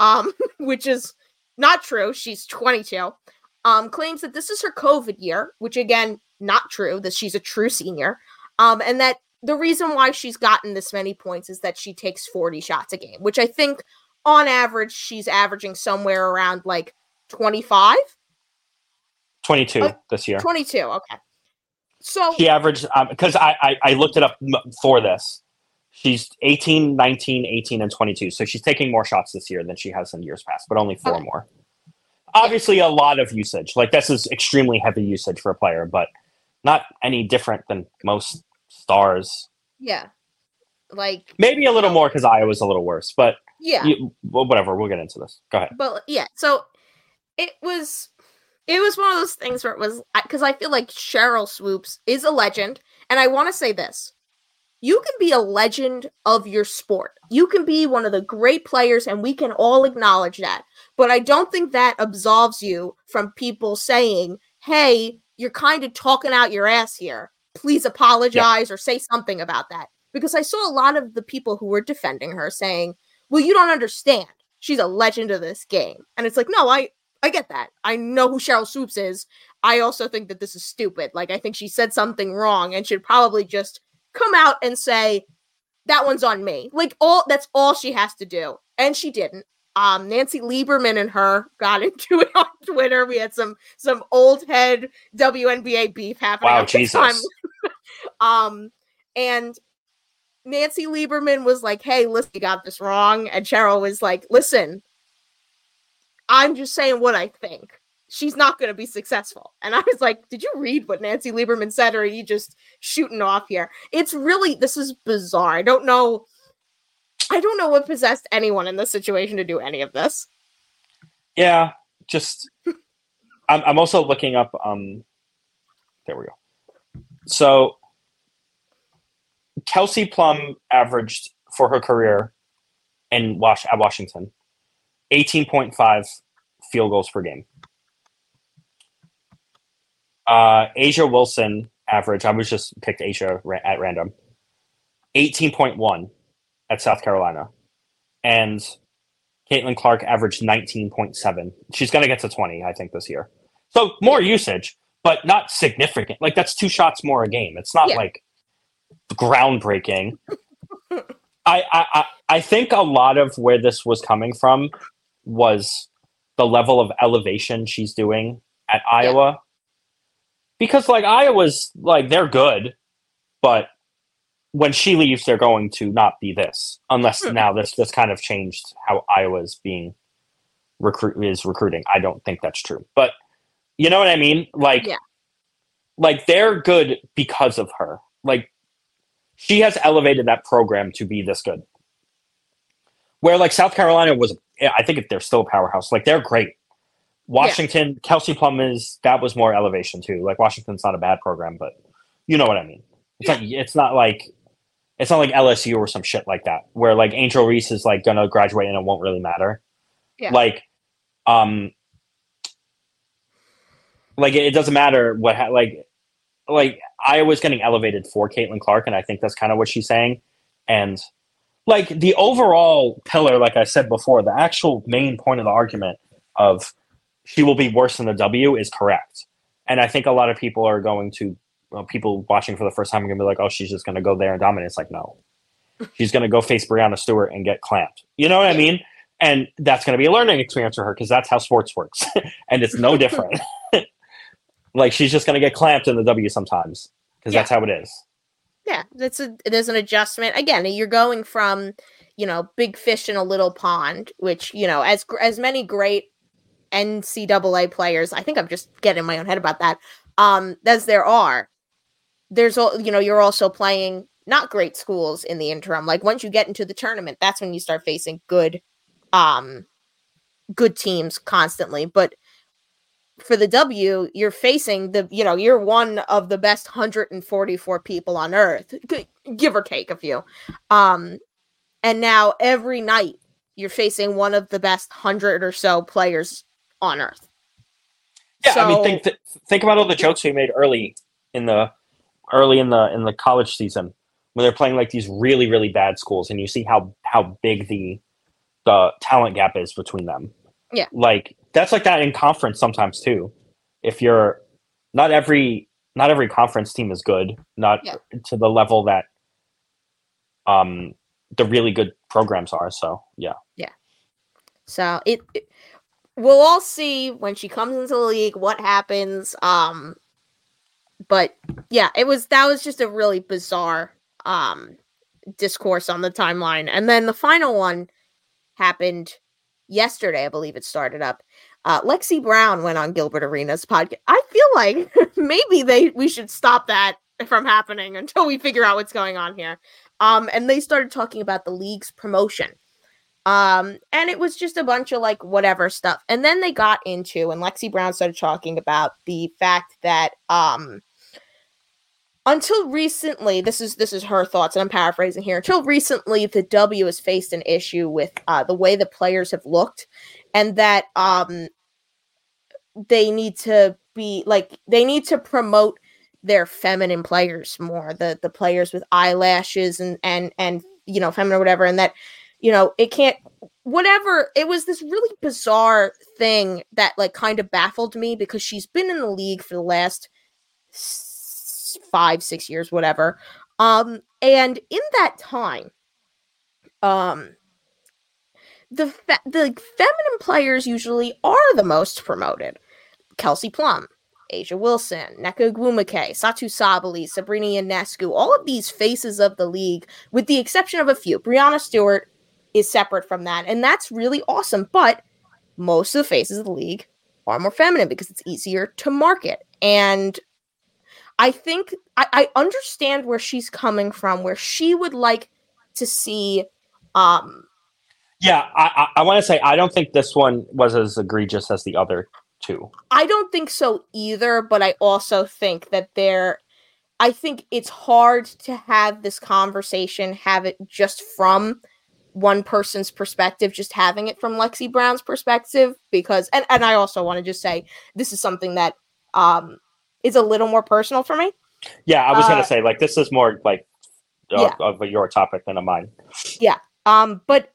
um, [laughs] which is not true. She's 22. Um, claims that this is her COVID year, which again, not true. That she's a true senior. Um, and that the reason why she's gotten this many points is that she takes 40 shots a game, which I think on average she's averaging somewhere around like 25 Twenty two Uh, this year. 22 okay so She averaged because I, I I looked it up for this. She's 18, 19, 18, and 22. So she's taking more shots this year than she has in years past, but only four Okay. more. Obviously, a lot of usage. Like this is extremely heavy usage for a player, but not any different than most stars. yeah like Maybe a little more because Iowa's a little worse, but yeah you, well, whatever. We'll get into this. Go ahead. but yeah so it was it was one of those things where it was because i feel like sheryl swoopes is a legend and i want to say this you can be a legend of your sport. You can be one of the great players and we can all acknowledge that. But i don't think that absolves you from people saying hey you're kind of talking out your ass here. Please apologize or say something about that. Because i saw a lot of the people who were defending her saying well you don't understand. She's a legend of this game. And it's like no i i get that. I know who sheryl swoopes is. I also think that this is stupid. Like i think she said something wrong and should probably just come out and say that one's on me like all that's all she has to do and she didn't um nancy lieberman and her got [laughs] into it on twitter we had some some old head wnba beef happening Wow, at the time. Jesus. [laughs] um and Nancy Lieberman was like, "Hey, listen, you got this wrong," and Sheryl was like, "Listen, I'm just saying what I think. She's not going to be successful." And I was like, "Did you read what Nancy Lieberman said, or are you just shooting off here?" It's really this is bizarre. I don't know. I don't know what possessed anyone in this situation to do any of this. Yeah, just [laughs] I'm I'm also looking up um there we go. So Kelsey Plum averaged for her career in Wash at Washington, eighteen point five field goals per game. Uh, A'ja Wilson average. I was just picked A'ja ra- at random. Eighteen point one at South Carolina, and Caitlin Clark averaged nineteen point seven. She's going to get to twenty, I think, this year. So more usage, but not significant. Like that's two shots more a game. It's not Yeah. like groundbreaking. I, I I I think a lot of where this was coming from was the level of elevation she's doing at Iowa. Because like Iowa's like they're good, but when she leaves, they're going to not be this unless Hmm. now this this kind of changed how Iowa's being recruit is recruiting. I don't think that's true, but you know what I mean. Like, Yeah. like they're good because of her. Like she has elevated that program to be this good. Where like South Carolina was, I think they're still a powerhouse. Like they're great. Washington, Kelsey Plum is that was more elevation too. Like Washington's not a bad program, but you know what I mean. It's not. It's not like it's not like LSU or some shit like that, where like Angel Reese is like gonna graduate and it won't really matter. Yeah. Like, um, like it, it doesn't matter what ha- like like Iowa's getting elevated for Caitlin Clark, and I think that's kind of what she's saying. And like the overall pillar, like I said before, the actual main point of the argument of she will be worse than the W is correct. And I think a lot of people are going to well, people watching for the first time are going to be like, "Oh, she's just going to go there and dominate." It's like, no, she's going to go face Breanna Stewart and get clamped. You know what I mean? And that's going to be a learning experience for her because that's how sports works, [laughs] and it's no different. [laughs] like she's just going to get clamped in the W sometimes because Yeah. that's how it is. Yeah, that's a it is an adjustment. Again, you're going from you know big fish in a little pond, which you know as as many great NCAA players. I think I'm just getting in my own head about that. Um, as there are, there's all you know. You're also playing not great schools in the interim. Like once you get into the tournament, that's when you start facing good, um, good teams constantly. But for the W, you're facing the, you know, you're one of the best 144 people on earth, give or take a few. Um, and now every night you're facing one of the best 100 or so players on earth. Yeah, I mean, think th- think about all the jokes we made early in the early in the in the college season when they're playing like these really really bad schools, and you see how how big the the talent gap is between them. Yeah. like that's like that in conference sometimes too. If you're not every not every conference team is good, not Yeah. to the level that um the really good programs are. So yeah, yeah. So it, it- we'll all see when she comes into the league what happens. Um but yeah, it was that was just a really bizarre um discourse on the timeline. And then the final one happened yesterday, I believe it started up. Uh Lexie Brown went on Gilbert Arenas podcast. I feel like [laughs] maybe they we should stop that from happening [laughs] until we figure out what's going on here. Um and they started talking about the league's promotion. Um, and it was just a bunch of like whatever stuff. And then they got into, and Lexie Brown started talking about the fact that um until recently, this is this is her thoughts, and I'm paraphrasing here. Until recently, the W has faced an issue with uh the way the players have looked, and that um they need to be like they need to promote their feminine players more, the the players with eyelashes and and and you know, feminine or whatever, and that you know, it can't whatever it was this really bizarre thing that like kind of baffled me because she's been in the league for the last s- 5 6 years whatever um and in that time um the fe- the feminine players usually are the most promoted Kelsey Plum A'ja Wilson, Nneka Ogwumike, Satou Sabally, Sabrina Ionescu, all of these faces of the league, with the exception of a few. Breanna Stewart is separate from that, and that's really awesome. But most of the faces of the league are more feminine because it's easier to market. And I think I, I understand where she's coming from, where she would like to see um Yeah, I I, I want to say I don't think this one was as egregious as the other two. I don't think so either, but I also think that there I think it's hard to have this conversation, have it just from one person's perspective, just having it from Lexie Brown's perspective, because and, and I also want to just say this is something that um is a little more personal for me. Yeah, I was Uh, gonna say like this is more like of, Yeah. of your topic than of mine. Yeah. Um, but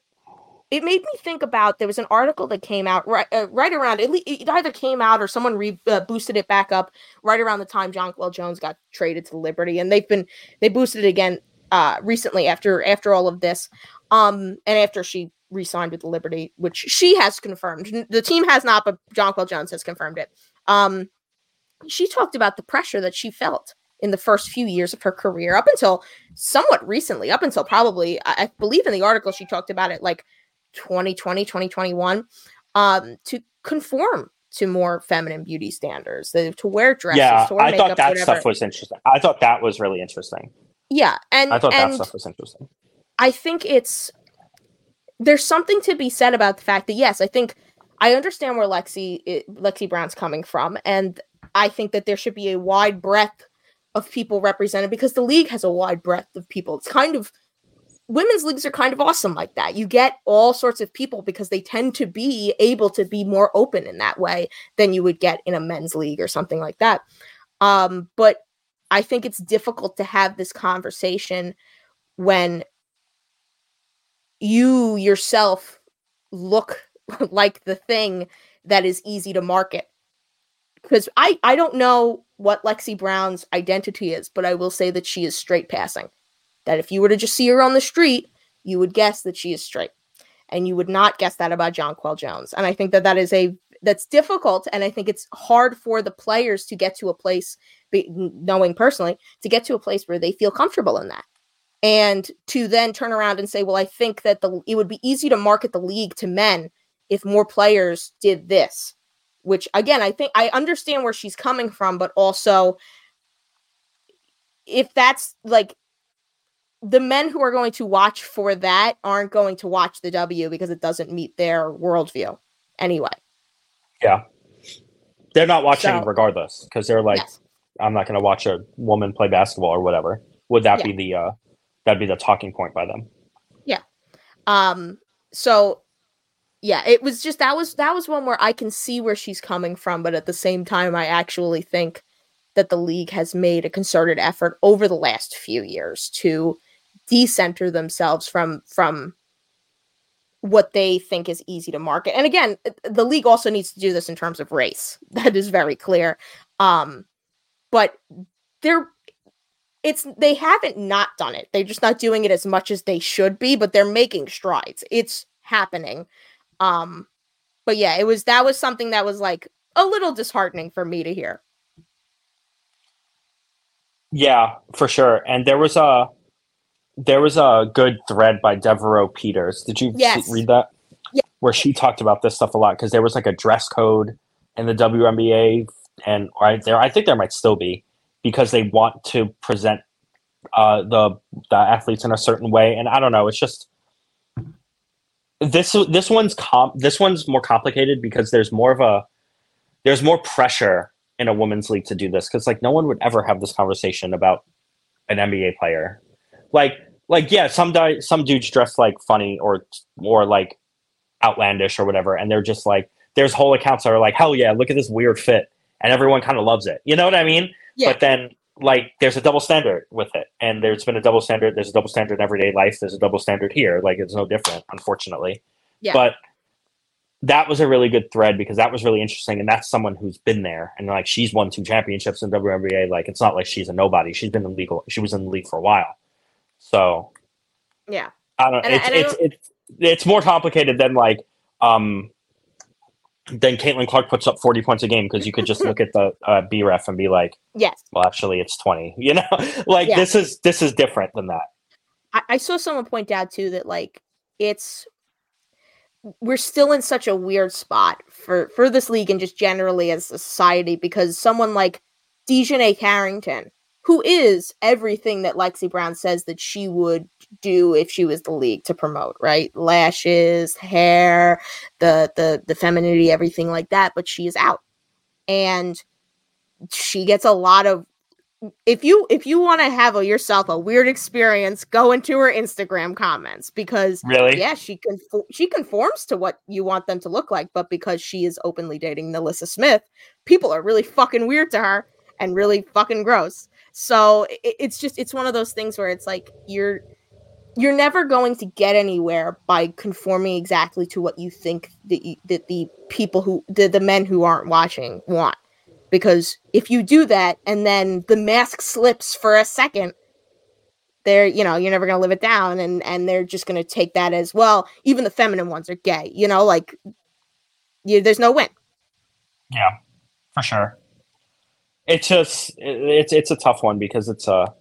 it made me think about there was an article that came out right uh, right around it, it either came out or someone re uh, boosted it back up right around the time Jonquel Jones got traded to Liberty, and they've been they boosted it again uh recently after after all of this, um, and after she re-signed with the Liberty, which she has confirmed. The team has not, but Jonquel Jones has confirmed it. Um, she talked about the pressure that she felt in the first few years of her career up until somewhat recently up until probably I, I believe in the article she talked about it like 2020 2021 um to conform to more feminine beauty standards to wear dresses yeah, to wear I makeup, thought that whatever. stuff was interesting. I thought that was really interesting. yeah and I thought and that stuff was interesting. I think it's there's something to be said about the fact that yes, I think I understand where Lexie i- Lexie Brown's coming from, and I think that there should be a wide breadth of people represented because the league has a wide breadth of people. It's kind of women's leagues are kind of awesome like that. You get all sorts of people because they tend to be able to be more open in that way than you would get in a men's league or something like that. Um, but I think it's difficult to have this conversation when you yourself look [laughs] like the thing that is easy to market because I, I don't know what Lexie Brown's identity is, but I will say that she is straight passing. That if you were to just see her on the street, you would guess that she is straight, and you would not guess that about Jonquel Jones. And I think that that is a that's difficult, and I think it's hard for the players to get to a place, knowing personally, to get to a place where they feel comfortable in that, and to then turn around and say, well, I think that the it would be easy to market the league to men if more players did this which again i think i understand where she's coming from but also if that's like the men who are going to watch for that aren't going to watch the w because it doesn't meet their worldview anyway Yeah, they're not watching So- regardless because they're like, yes I'm not going to watch a woman play basketball or whatever. Would that Yeah. be the uh that'd be the talking point by them? Yeah. Um so yeah it was just that was that was one where i can see where she's coming from but at the same time i actually think that the league has made a concerted effort over the last few years to decenter themselves from from what they think is easy to market and again uh, the league also needs to do this in terms of race [laughs] that is very clear um but they're it's they haven't not done it. They're just not doing it as much as they should be, but they're making strides. It's happening. Um but yeah, it was that was something that was like a little disheartening for me to hear. Yeah, for sure. And there was a there was a good thread by Devereaux Peters. Did you Yes. read that? Yeah. Where she talked about this stuff a lot because there was like a dress code in the WNBA, and right there, I think there might still be because they want to present uh, the the athletes in a certain way. And I don't know, it's just this this one's comp this one's more complicated because there's more of a there's more pressure in a women's league to do this because like no one would ever have this conversation about an NBA player. Like like yeah, some di- some dudes dress like funny or or like outlandish or whatever, and they're just like there's whole accounts that are like hell yeah, look at this weird fit, and everyone kind of loves it. You know what I mean? Yeah. But then like there's a double standard with it, and there's been a double standard. There's a double standard in everyday life. There's a double standard here. Like it's no different, unfortunately. Yeah. But that was a really good thread because that was really interesting, and that's someone who's been there and like she's won two championships in WNBA. Like it's not like she's a nobody. She's been in legal. She was in the league for a while. So Yeah. I don't. And I- It's and I it's, it's it's more complicated than like um than Caitlin Clark puts up forty points a game because you could just look at the uh, B ref and be like, Yes. well, actually, it's twenty. [laughs] You know, like Yeah. this is this is different than that. I, I saw someone point out too that like it's we're still in such a weird spot for for this league and just generally as a society because someone like DiJonai Carrington, who is everything that Lexie Brown says that she would do if she was the league to promote, right? Lashes, hair, the the the femininity, everything like that, but she is out. And she gets a lot of if you if you want to have a, yourself a weird experience, go into her Instagram comments because Really? yeah, she can she conforms to what you want them to look like, but because she is openly dating NaLyssa Smith, people are really fucking weird to her and really fucking gross. So it, it's just it's one of those things where it's like you're you're never going to get anywhere by conforming exactly to what you think that you, that the people who the, the men who aren't watching want because if you do that and then the mask slips for a second they're you know you're never going to live it down and and they're just going to take that as well even the feminine ones are gay you know like you, there's no win Yeah, for sure. It's just it's it's a tough one because it's a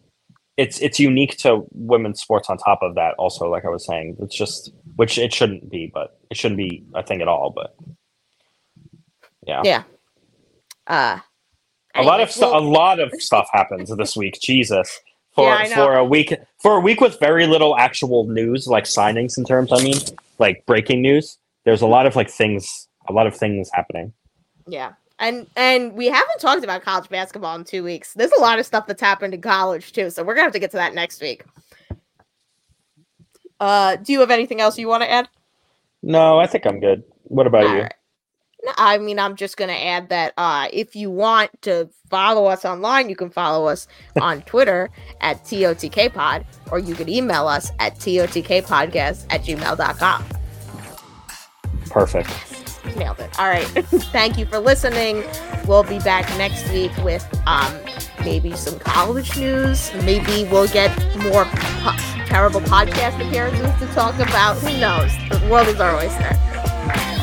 it's it's unique to women's sports. On top of that, also like I was saying, it's just which it shouldn't be, but it shouldn't be a thing at all. But yeah, yeah uh a lot of anyways, stuff. well- a lot of [laughs] stuff happens this week. Jesus. For, Yeah, for a week for a week with very little actual news like signings in terms I mean like breaking news there's a lot of like things a lot of things happening Yeah. And and we haven't talked about college basketball in two weeks. There's a lot of stuff that's happened in college too, so we're gonna have to get to that next week. Uh, do you have anything else you want to add? no I think I'm good what about All you right. No, I mean, I'm just gonna add that uh, if you want to follow us online, you can follow us [laughs] on Twitter at TOTKPod, or you can email us at TOTKPodcast at gmail.com. perfect Nailed it. All right. [laughs] Thank you for listening. We'll be back next week with um maybe some college news. Maybe we'll get more po- terrible podcast appearances to talk about. Who knows? The world is our oyster.